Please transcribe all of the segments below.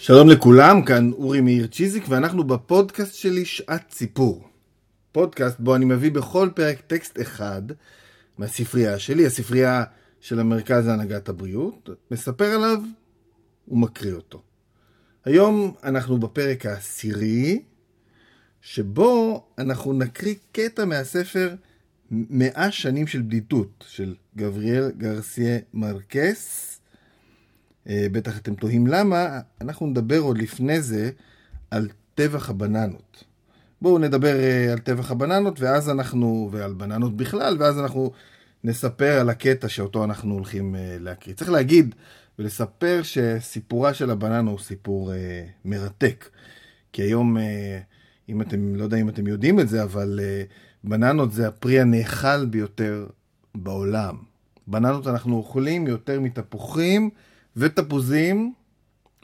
שלום לכולם, כאן אורי מאיר צ'יזיק ואנחנו בפודקאסט שלי שעת סיפור. פודקאסט בו אני מביא בכל פרק טקסט אחד מהספרייה שלי, הספרייה של המרכז להנהגת הבריאות, מספר עליו ומקריא אותו. היום אנחנו בפרק העשירי, שבו אנחנו נקריא קטע מהספר מאה שנים של בדידות של גבריאל גרסיה מרקס. אה, בטח אתם תוהים למה, אנחנו נדבר עוד לפני זה על טבח הבננות. בואו נדבר אה, על טבח הבננות, ואז אנחנו, ועל בננות בכלל, ואז אנחנו נספר על הקטע שאותו אנחנו הולכים אה, להקריא. צריך להגיד ולספר שסיפורה של הבננה הוא סיפור מרתק. כי היום, אם אתם, לא יודע אם אתם יודעים את זה, אבל בננות זה הפרי הנאכל ביותר בעולם. בננות אנחנו אוכלים יותר מתפוחים. ותפוזים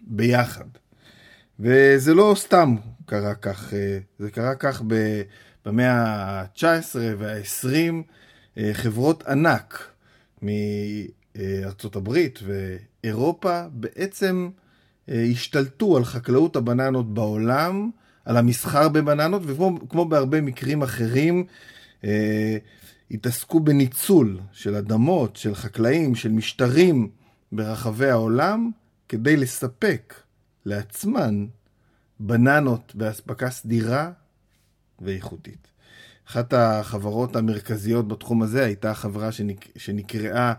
ביחד. וזה לא סתם קרה כך, אה, זה קרה כך במאה ה-19 וה-20, אה, חברות ענק מארצות הברית ואירופה בעצם אה, השתלטו על חקלאות הבננות בעולם, על המסחר בבננות, וכמו בהרבה מקרים אחרים, התעסקו בניצול של אדמות, של חקלאים, של משטרים. ברחבי העולם כדי לספק לעצמן בננות באספקה סדירה ואיכותית. אחת החברות המרכזיות בתחום הזה הייתה חברה שנק... שנקראה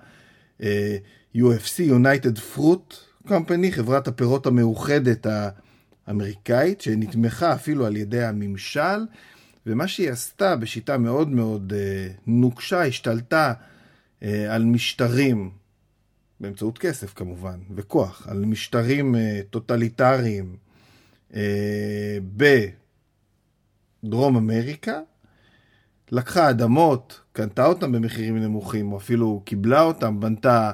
uh, UFC, United Fruit Company, חברת הפירות המאוחדת האמריקאית, שנתמכה אפילו על ידי הממשל, ומה שהיא עשתה בשיטה מאוד מאוד uh, נוקשה, השתלטה uh, על משטרים באמצעות כסף כמובן, וכוח, על משטרים אה, טוטליטריים אה, בדרום אמריקה, לקחה אדמות, קנתה אותן במחירים נמוכים, או אפילו קיבלה אותן, בנתה,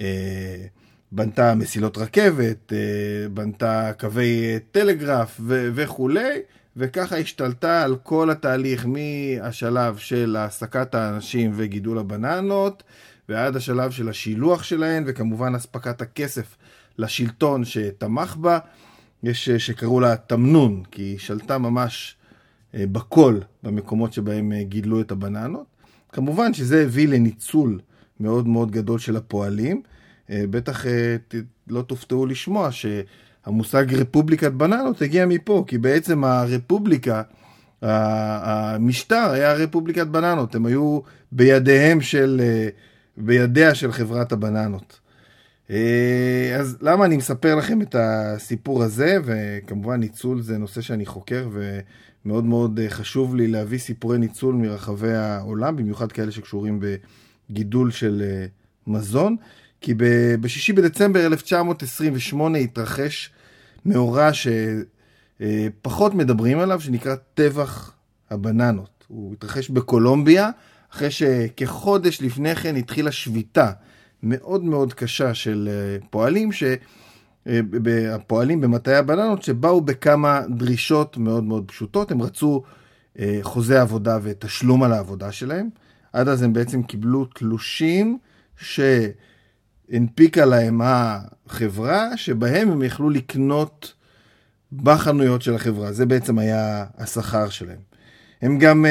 אה, בנתה מסילות רכבת, אה, בנתה קווי אה, טלגרף ו- וכולי, וככה השתלטה על כל התהליך מהשלב של העסקת האנשים וגידול הבננות, ועד השלב של השילוח שלהן, וכמובן אספקת הכסף לשלטון שתמך בה. יש אה, שקראו לה תמנון, כי היא שלטה ממש אה, בכל במקומות שבהם אה, גידלו את הבננות. כמובן שזה הביא לניצול מאוד מאוד גדול של הפועלים. בטח לא תופתעו לשמוע שהמושג רפובליקת בננות הגיע מפה, כי בעצם הרפובליקה, המשטר היה רפובליקת בננות, הם היו בידיהם של בידיה של חברת הבננות. אה, אז למה אני מספר לכם את הסיפור הזה, וכמובן ניצול זה נושא שאני חוקר ומאוד מאוד אה, חשוב לי להביא סיפורי ניצול מרחבי העולם, במיוחד כאלה שקשורים בגידול של אה, מזון, כי ב-6 בדצמבר 1928 התרחש מאורע שפחות מדברים עליו, שנקרא טבח הבננות. הוא התרחש בקולומביה, אחרי שכחודש לפני כן התחילה שביתה מאוד מאוד קשה של אה, פועלים, ש... אה, הפועלים במטעי הבננות שבאו בכמה דרישות מאוד מאוד פשוטות. הם רצו אה, חוזה עבודה ותשלום על העבודה שלהם. עד אז הם בעצם קיבלו תלושים שהנפיקה להם החברה, שבהם הם יכלו לקנות בחנויות של החברה. זה בעצם היה השכר שלהם. הם גם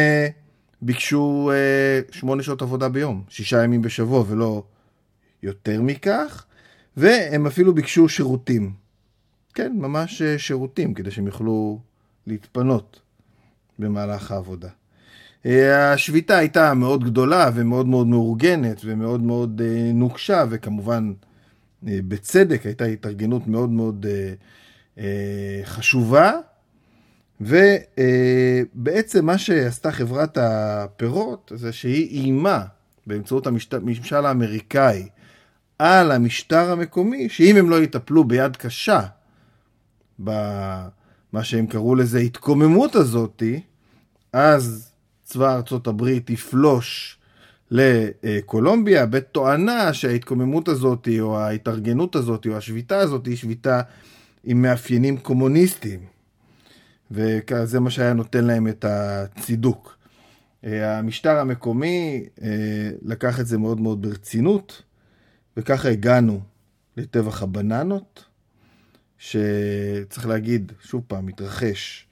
ביקשו אה, שמונה שעות עבודה ביום, שישה ימים בשבוע ולא יותר מכך, והם אפילו ביקשו שירותים. כן, ממש אה, שירותים, כדי שהם יוכלו להתפנות במהלך העבודה. אה, השביתה הייתה מאוד גדולה ומאוד מאוד מאורגנת ומאוד מאוד נוקשה, וכמובן בצדק הייתה התארגנות מאוד מאוד חשובה. ובעצם מה שעשתה חברת הפירות זה שהיא איימה באמצעות הממשל האמריקאי על המשטר המקומי, שאם הם לא יטפלו ביד קשה במה שהם קראו לזה התקוממות הזאתי, אז צבא ארצות הברית יפלוש לקולומביה בתואנה שההתקוממות הזאת או ההתארגנות הזאת או השביתה הזאת היא שביתה עם מאפיינים קומוניסטיים. וזה מה שהיה נותן להם את הצידוק. אה, המשטר המקומי אה, לקח את זה מאוד מאוד ברצינות, וככה הגענו לטבח הבננות, שצריך להגיד, שוב פעם, מתרחש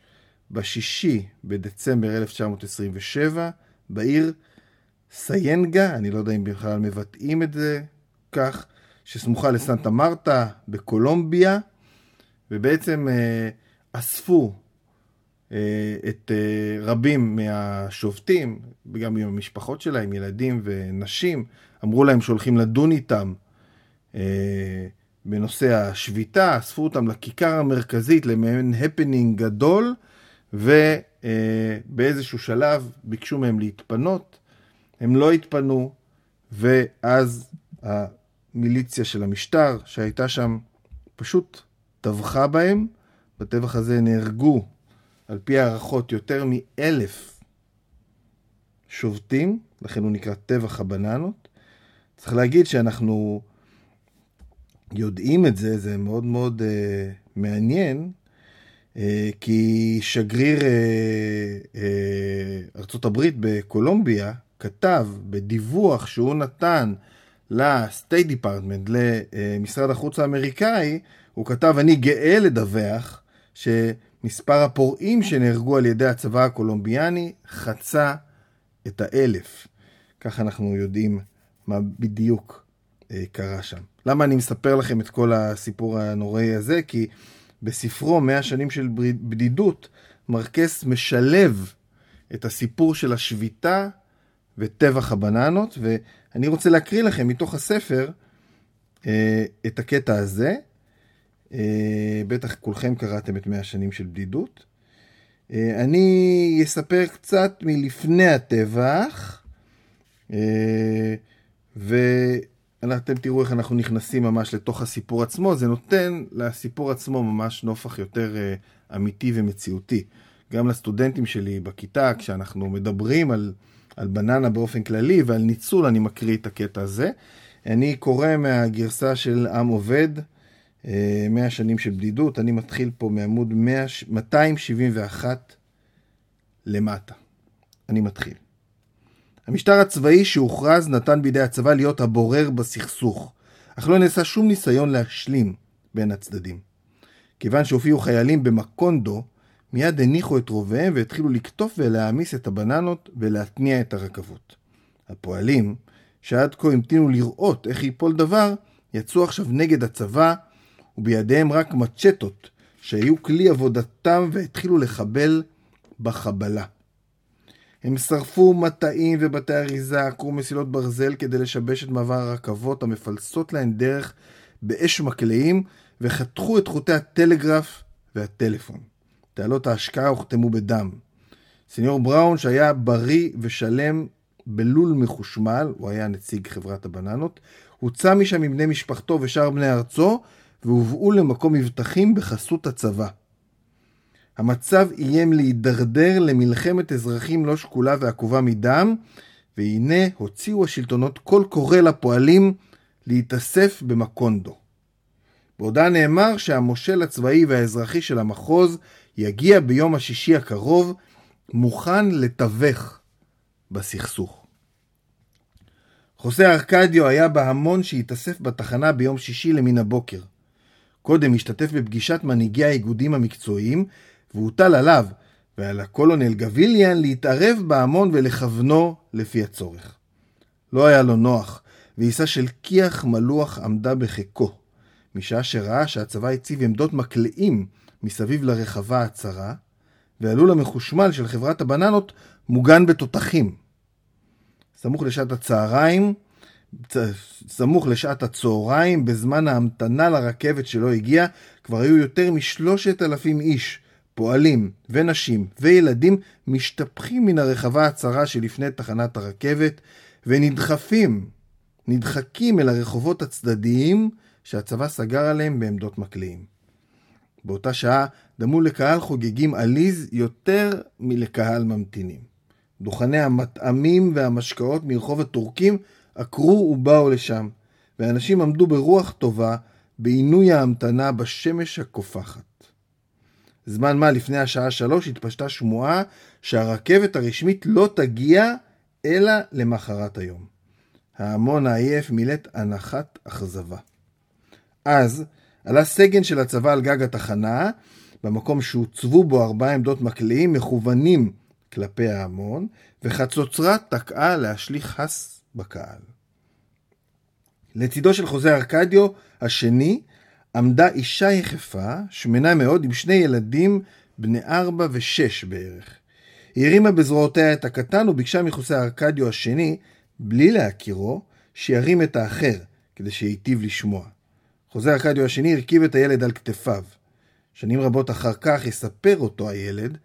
בשישי בדצמבר 1927 בעיר סיינגה, אני לא יודע אם בכלל מבטאים את זה כך, שסמוכה לסנטה מרתה בקולומביה, ובעצם אה, אספו את אה, רבים מהשובתים, גם עם המשפחות שלהם, ילדים ונשים, אמרו להם שהולכים לדון איתם אה, בנושא השביתה, אספו אותם לכיכר המרכזית למעין הפנינג גדול, ובאיזשהו שלב ביקשו מהם להתפנות, הם לא התפנו, ואז המיליציה של המשטר שהייתה שם פשוט טבחה בהם. בטבח הזה נהרגו, על פי הערכות, יותר מאלף שובתים, לכן הוא נקרא טבח הבננות. צריך להגיד שאנחנו יודעים את זה, זה מאוד מאוד uh, מעניין, uh, כי שגריר uh, uh, הברית בקולומביה כתב בדיווח שהוא נתן לסטייט דיפרטמנט, למשרד החוץ האמריקאי, הוא כתב, אני גאה לדווח שמספר הפורעים שנהרגו על ידי הצבא הקולומביאני חצה את האלף. ככה אנחנו יודעים מה בדיוק אה, קרה שם. למה אני מספר לכם את כל הסיפור הנוראי הזה? כי בספרו 100 שנים של בדידות, מרקס משלב את הסיפור של השביתה וטבח הבננות, ואני רוצה להקריא לכם מתוך הספר אה, את הקטע הזה. אה, בטח כולכם קראתם את 100 שנים של בדידות. אה, אני אספר קצת מלפני הטבח, אה, ואתם תראו איך אנחנו נכנסים ממש לתוך הסיפור עצמו, זה נותן לסיפור עצמו ממש נופח יותר אמיתי ומציאותי. גם לסטודנטים שלי בכיתה, כשאנחנו מדברים על, על בננה באופן כללי ועל ניצול, אני מקריא את הקטע הזה. אני קורא מהגרסה של עם עובד, 100 שנים של בדידות, אני מתחיל פה מעמוד 100, 271 למטה. אני מתחיל. המשטר הצבאי שהוכרז נתן בידי הצבא להיות הבורר בסכסוך, אך לא נעשה שום ניסיון להשלים בין הצדדים. כיוון שהופיעו חיילים במקונדו, מיד הניחו את רוביהם והתחילו לקטוף ולהעמיס את הבננות ולהתניע את הרכבות. הפועלים, שעד כה המתינו לראות איך ייפול דבר, יצאו עכשיו נגד הצבא ובידיהם רק מצ'טות, שהיו כלי עבודתם והתחילו לחבל בחבלה. הם שרפו מטעים ובתי אריזה, עקרו מסילות ברזל כדי לשבש את מעבר הרכבות המפלסות להן דרך באש מקלעים, וחתכו את חוטי הטלגרף והטלפון. תעלות ההשקעה הוחתמו בדם. סניור בראון, שהיה בריא ושלם בלול מחושמל, הוא היה נציג חברת הבננות, הוצא משם עם בני משפחתו ושאר בני ארצו, והובאו למקום מבטחים בחסות הצבא. המצב איים להידרדר למלחמת אזרחים לא שקולה ועקובה מדם, והנה הוציאו השלטונות קול קורא לפועלים להתאסף במקונדו. בהודעה נאמר שהמושל הצבאי והאזרחי של המחוז יגיע ביום השישי הקרוב, מוכן לתווך בסכסוך. חוסה ארקדיו היה בהמון שהתאסף בתחנה ביום שישי למן הבוקר. קודם השתתף בפגישת מנהיגי האיגודים המקצועיים, והוטל עליו ועל הקולונל גביליאן להתערב בהמון ולכוונו לפי הצורך. לא היה לו נוח, ועיסה של כיח מלוח עמדה בחיקו, משעה שראה שהצבא הציב עמדות מקלעים מסביב לרחבה הצרה, והלול המחושמל של חברת הבננות מוגן בתותחים. סמוך לשעת הצהריים, סמוך לשעת הצהריים, בזמן ההמתנה לרכבת שלא הגיעה, כבר היו יותר משלושת אלפים איש, פועלים ונשים וילדים, משתפכים מן הרחבה הצרה שלפני תחנת הרכבת, ונדחפים, נדחקים אל הרחובות הצדדיים שהצבא סגר עליהם בעמדות מקלעים. באותה שעה דמו לקהל חוגגים עליז יותר מלקהל ממתינים. דוכני המטעמים והמשקאות מרחוב הטורקים עקרו ובאו לשם, ואנשים עמדו ברוח טובה בעינוי ההמתנה בשמש הקופחת. זמן מה לפני השעה שלוש התפשטה שמועה שהרכבת הרשמית לא תגיע אלא למחרת היום. ההמון העייף מילאת הנחת אכזבה. אז עלה סגן של הצבא על גג התחנה, במקום שהוצבו בו ארבע עמדות מקלעים מכוונים כלפי ההמון, וחצוצרה תקעה להשליך הס בקהל. לצידו של חוזה ארקדיו השני עמדה אישה יחפה, שמנה מאוד, עם שני ילדים בני ארבע ושש בערך. היא הרימה בזרועותיה את הקטן וביקשה מחוסה ארקדיו השני, בלי להכירו, שירים את האחר, כדי שייטיב לשמוע. חוזה ארקדיו השני הרכיב את הילד על כתפיו. שנים רבות אחר כך יספר אותו הילד,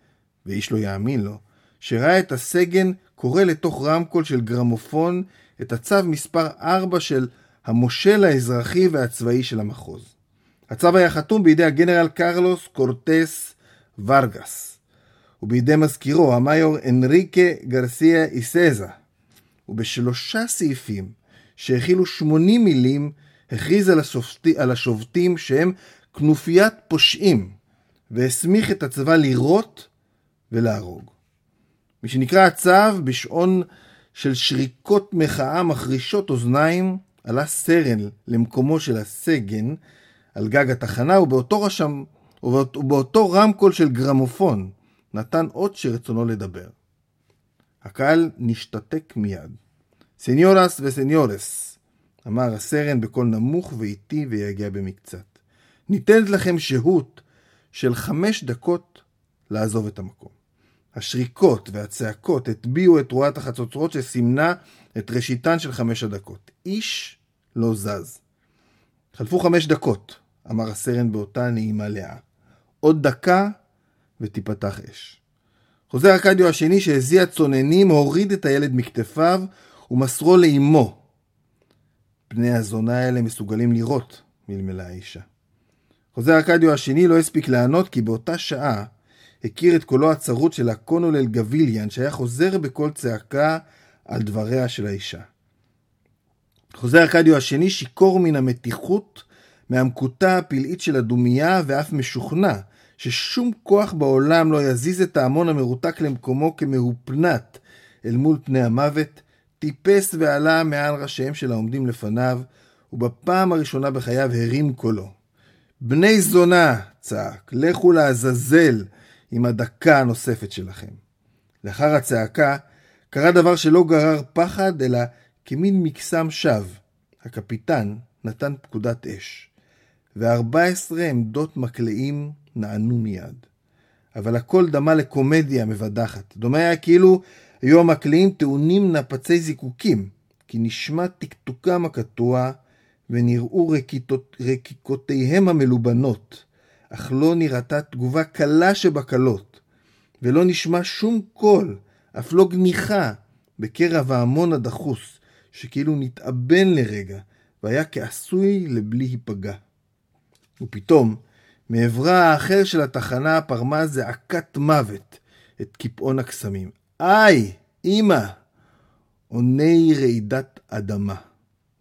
ואיש לא יאמין לו, שראה את הסגן קורא לתוך רמקול של גרמופון את הצו מספר 4 של המושל האזרחי והצבאי של המחוז. הצו היה חתום בידי הגנרל קרלוס קורטס ורגס, ובידי מזכירו, המיור אנריקה גרסיה איסזה, ובשלושה סעיפים שהכילו 80 מילים, הכריז על, השופטי, על השובתים שהם כנופיית פושעים, והסמיך את הצבא לירות ולהרוג. משנקרא הצו, בשעון של שריקות מחאה מחרישות אוזניים, עלה סרן למקומו של הסגן על גג התחנה, ובאותו, רשם, ובאותו רמקול של גרמופון נתן אות שרצונו לדבר. הקהל נשתתק מיד. Señoras ו señores, אמר הסרן בקול נמוך ואיטי ויגע במקצת. ניתנת לכם שהות של חמש דקות לעזוב את המקום. השריקות והצעקות הטביעו את תרועת החצוצרות שסימנה את ראשיתן של חמש הדקות. איש לא זז. חלפו חמש דקות, אמר הסרן באותה נעימה לאה. עוד דקה ותיפתח אש. חוזר ארקדיו השני שהזיע צוננים הוריד את הילד מכתפיו ומסרו לאמו. פני הזונה האלה מסוגלים לראות, מלמלה האישה. חוזר ארקדיו השני לא הספיק לענות כי באותה שעה הכיר את קולו הצרוד של הקונולל גביליאן שהיה חוזר בקול צעקה על דבריה של האישה. חוזר ארקדיו השני שיכור מן המתיחות, מהמקוטה הפלאית של הדומייה ואף משוכנע ששום כוח בעולם לא יזיז את ההמון המרותק למקומו כמהופנת אל מול פני המוות, טיפס ועלה מעל ראשיהם של העומדים לפניו, ובפעם הראשונה בחייו הרים קולו. בני זונה, צעק, לכו לעזאזל עם הדקה הנוספת שלכם. לאחר הצעקה, קרה דבר שלא גרר פחד, אלא כמין מקסם שווא. הקפיטן נתן פקודת אש, ו-14 עמדות מקלעים נענו מיד. אבל הכל דמה לקומדיה מבדחת. דומה היה כאילו היו המקלעים טעונים נפצי זיקוקים, כי נשמע טקטוקם הקטוע, ונראו רקיקותיהם המלובנות, אך לא נראתה תגובה קלה שבקלות, ולא נשמע שום קול, אף לא גניחה, בקרב ההמון הדחוס, שכאילו נתאבן לרגע, והיה כעשוי לבלי היפגע. ופתאום, מעברה האחר של התחנה פרמה זעקת מוות את קיפאון הקסמים. איי, אמא! עוני רעידת אדמה.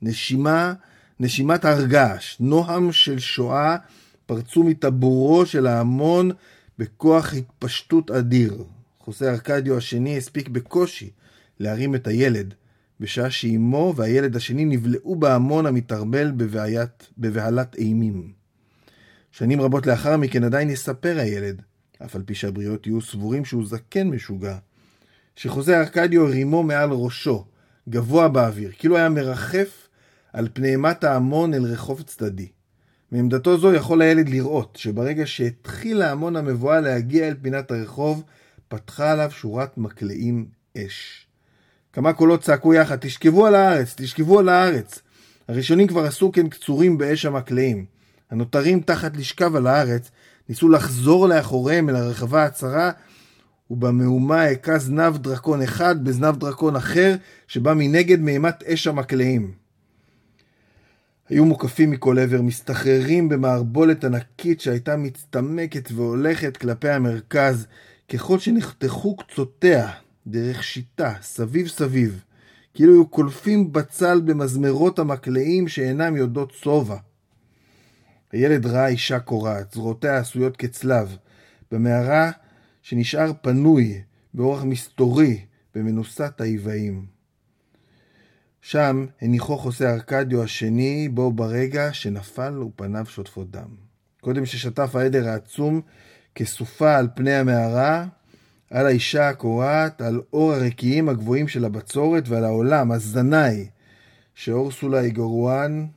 נשימה, נשימת הר געש, נועם של שואה פרצו מטבורו של ההמון בכוח התפשטות אדיר. חוסה ארקדיו השני הספיק בקושי להרים את הילד, בשעה שאימו והילד השני נבלעו בהמון המתערבל בבעיית, בבהלת אימים. שנים רבות לאחר מכן עדיין יספר הילד, אף על פי שהבריות יהיו סבורים שהוא זקן משוגע, שחוזה ארקדיו הרימו מעל ראשו, גבוה באוויר, כאילו היה מרחף על פני אימת ההמון אל רחוב צדדי. מעמדתו זו יכול הילד לראות שברגע שהתחיל ההמון המבואה להגיע אל פינת הרחוב, פתחה עליו שורת מקלעים אש. כמה קולות צעקו יחד, תשכבו על הארץ, תשכבו על הארץ. הראשונים כבר עשו כן קצורים באש המקלעים. הנותרים תחת לשכב על הארץ, ניסו לחזור לאחוריהם אל הרחבה הצרה, ובמהומה הכה זנב דרקון אחד בזנב דרקון אחר, שבא מנגד מאימת אש המקלעים. היו מוקפים מכל עבר, מסתחררים במערבולת ענקית שהייתה מצטמקת והולכת כלפי המרכז, ככל שנחתכו קצותיה, דרך שיטה, סביב סביב, כאילו היו קולפים בצל במזמרות המקלעים שאינם יודעות שובע. הילד ראה אישה קורעת, זרועותיה עשויות כצלב, במערה שנשאר פנוי, באורח מסתורי, במנוסת האיבאים. שם הניחו חוסה ארקדיו השני, בו ברגע שנפל ופניו שוטפות דם. קודם ששטף העדר העצום כסופה על פני המערה, על האישה הקורעת, על אור הרקיעים הגבוהים של הבצורת ועל העולם, הזנאי, שאור סולה איגורואן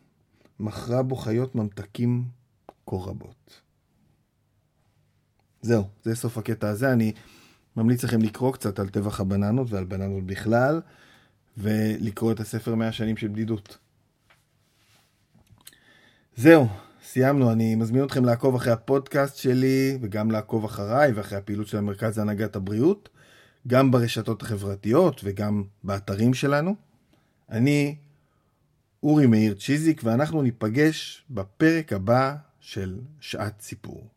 מכרה בו חיות ממתקים כה רבות. זהו, זה סוף הקטע הזה. אני ממליץ לכם לקרוא קצת על טבח הבננות ועל בננות בכלל, ולקרוא את הספר 100 שנים של בדידות. זהו, סיימנו. אני מזמין אתכם לעקוב אחרי הפודקאסט שלי, וגם לעקוב אחריי ואחרי הפעילות של המרכז להנהגת הבריאות, גם ברשתות החברתיות וגם באתרים שלנו. אני אורי מאיר צ'יזיק, ואנחנו ניפגש בפרק הבא של שעת סיפור.